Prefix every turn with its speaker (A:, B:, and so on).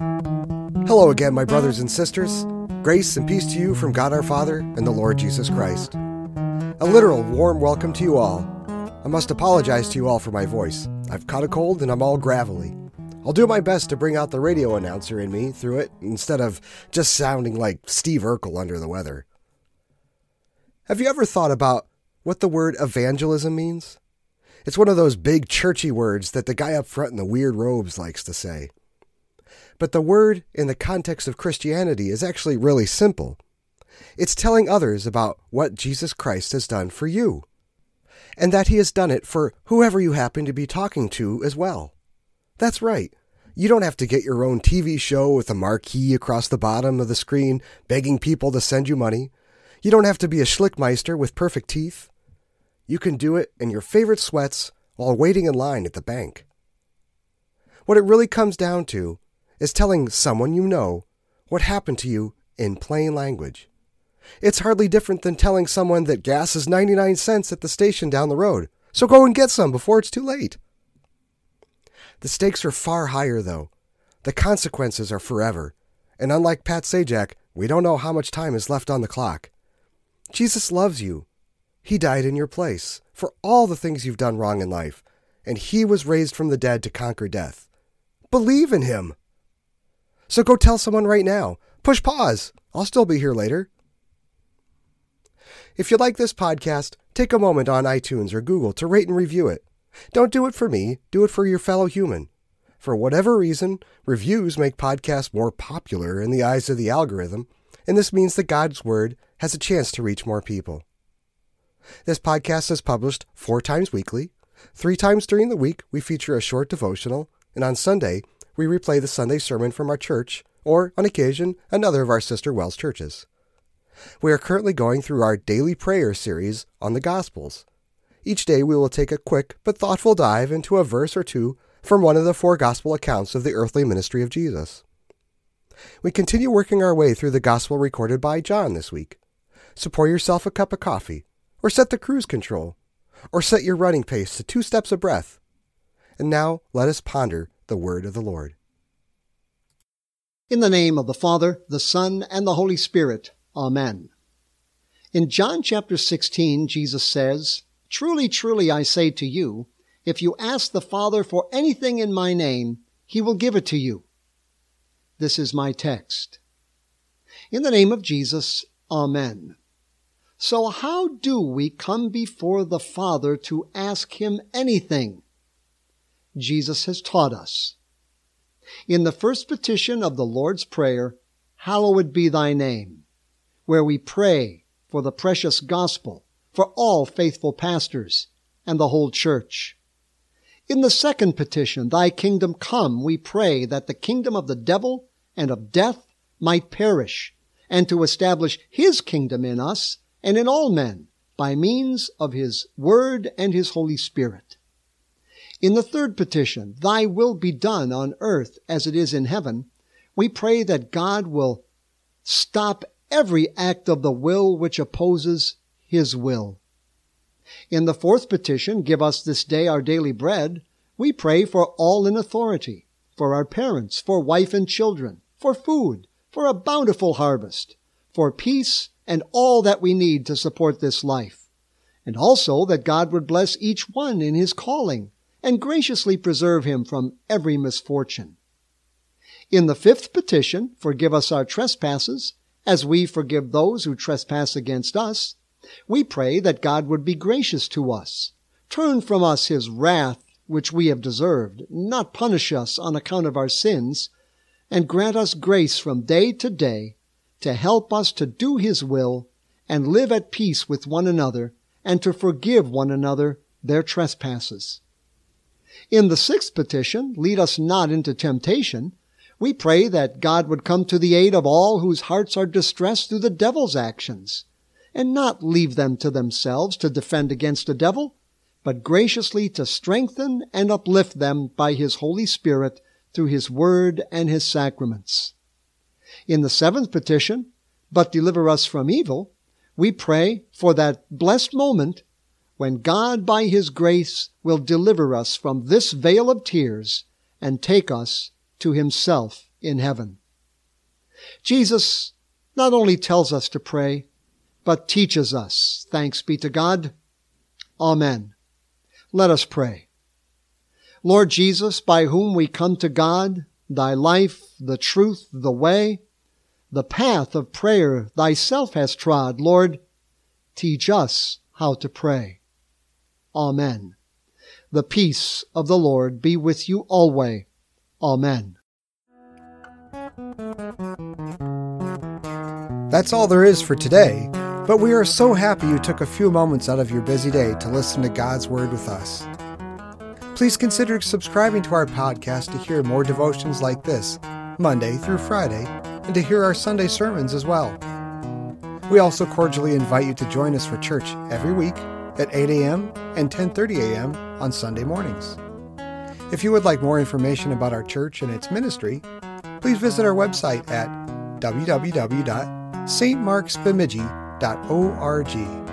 A: Hello again, my brothers and sisters. Grace and peace to you from God our Father and the Lord Jesus Christ. A literal warm welcome to you all. I must apologize to you all for my voice. I've caught a cold and I'm all gravelly. I'll do my best to bring out the radio announcer in me through it instead of just sounding like Steve Urkel under the weather. Have you ever thought about what the word evangelism means? It's one of those big churchy words that the guy up front in the weird robes likes to say. But the word in the context of Christianity is actually really simple. It's telling others about what Jesus Christ has done for you, and that he has done it for whoever you happen to be talking to as well. That's right. You don't have to get your own TV show with a marquee across the bottom of the screen begging people to send you money. You don't have to be a schlickmeister with perfect teeth. You can do it in your favorite sweats while waiting in line at the bank. What it really comes down to is telling someone you know what happened to you in plain language. It's hardly different than telling someone that gas is 99 cents at the station down the road, so go and get some before it's too late. The stakes are far higher, though. The consequences are forever, and unlike Pat Sajak, we don't know how much time is left on the clock. Jesus loves you. He died in your place for all the things you've done wrong in life, and He was raised from the dead to conquer death. Believe in Him. So go tell someone right now. Push pause. I'll still be here later. If you like this podcast, take a moment on iTunes or Google to rate and review it. Don't do it for me, do it for your fellow human. For whatever reason, reviews make podcasts more popular in the eyes of the algorithm, and this means that God's Word has a chance to reach more people. This podcast is published four times weekly. Three times during the week, we feature a short devotional, and on Sunday, we replay the Sunday sermon from our church, or, on occasion, another of our sister WELS churches. We are currently going through our daily prayer series on the Gospels. Each day we will take a quick but thoughtful dive into a verse or two from one of the four Gospel accounts of the earthly ministry of Jesus. We continue working our way through the Gospel recorded by John this week. So pour yourself a cup of coffee, or set the cruise control, or set your running pace to two steps a breath. And now let us ponder the word of the Lord.
B: In the name of the Father, the Son, and the Holy Spirit. Amen. In John chapter 16, Jesus says, Truly, truly, I say to you, if you ask the Father for anything in my name, he will give it to you. This is my text. In the name of Jesus, Amen. So how do we come before the Father to ask him anything? Jesus has taught us. In the first petition of the Lord's Prayer, Hallowed be thy name, where we pray for the precious gospel, for all faithful pastors, and the whole church. In the second petition, Thy kingdom come, we pray that the kingdom of the devil and of death might perish, and to establish his kingdom in us and in all men by means of his word and his Holy Spirit. In the third petition, Thy will be done on earth as it is in heaven, we pray that God will stop every act of the will which opposes His will. In the fourth petition, Give us this day our daily bread, we pray for all in authority, for our parents, for wife and children, for food, for a bountiful harvest, for peace and all that we need to support this life, and also that God would bless each one in his calling and graciously preserve him from every misfortune. In the fifth petition, forgive us our trespasses, as we forgive those who trespass against us, we pray that God would be gracious to us, turn from us his wrath which we have deserved, not punish us on account of our sins, and grant us grace from day to day to help us to do his will and live at peace with one another and to forgive one another their trespasses. In the sixth petition, lead us not into temptation, we pray that God would come to the aid of all whose hearts are distressed through the devil's actions, and not leave them to themselves to defend against the devil, but graciously to strengthen and uplift them by his Holy Spirit through his word and his sacraments. In the seventh petition, but deliver us from evil, we pray for that blessed moment when God by his grace will deliver us from this vale of tears and take us to himself in heaven. Jesus not only tells us to pray, but teaches us. Thanks be to God. Amen. Let us pray. Lord Jesus, by whom we come to God, thy life, the truth, the way, the path of prayer thyself has trod, Lord, teach us how to pray. Amen. The peace of the Lord be with you always. Amen.
C: That's all there is for today, but we are so happy you took a few moments out of your busy day to listen to God's Word with us. Please consider subscribing to our podcast to hear more devotions like this, Monday through Friday, and to hear our Sunday sermons as well. We also cordially invite you to join us for church every week at 8 a.m. and 10:30 a.m. on Sunday mornings. If you would like more information about our church and its ministry, please visit our website at www.stmarksbemidji.org.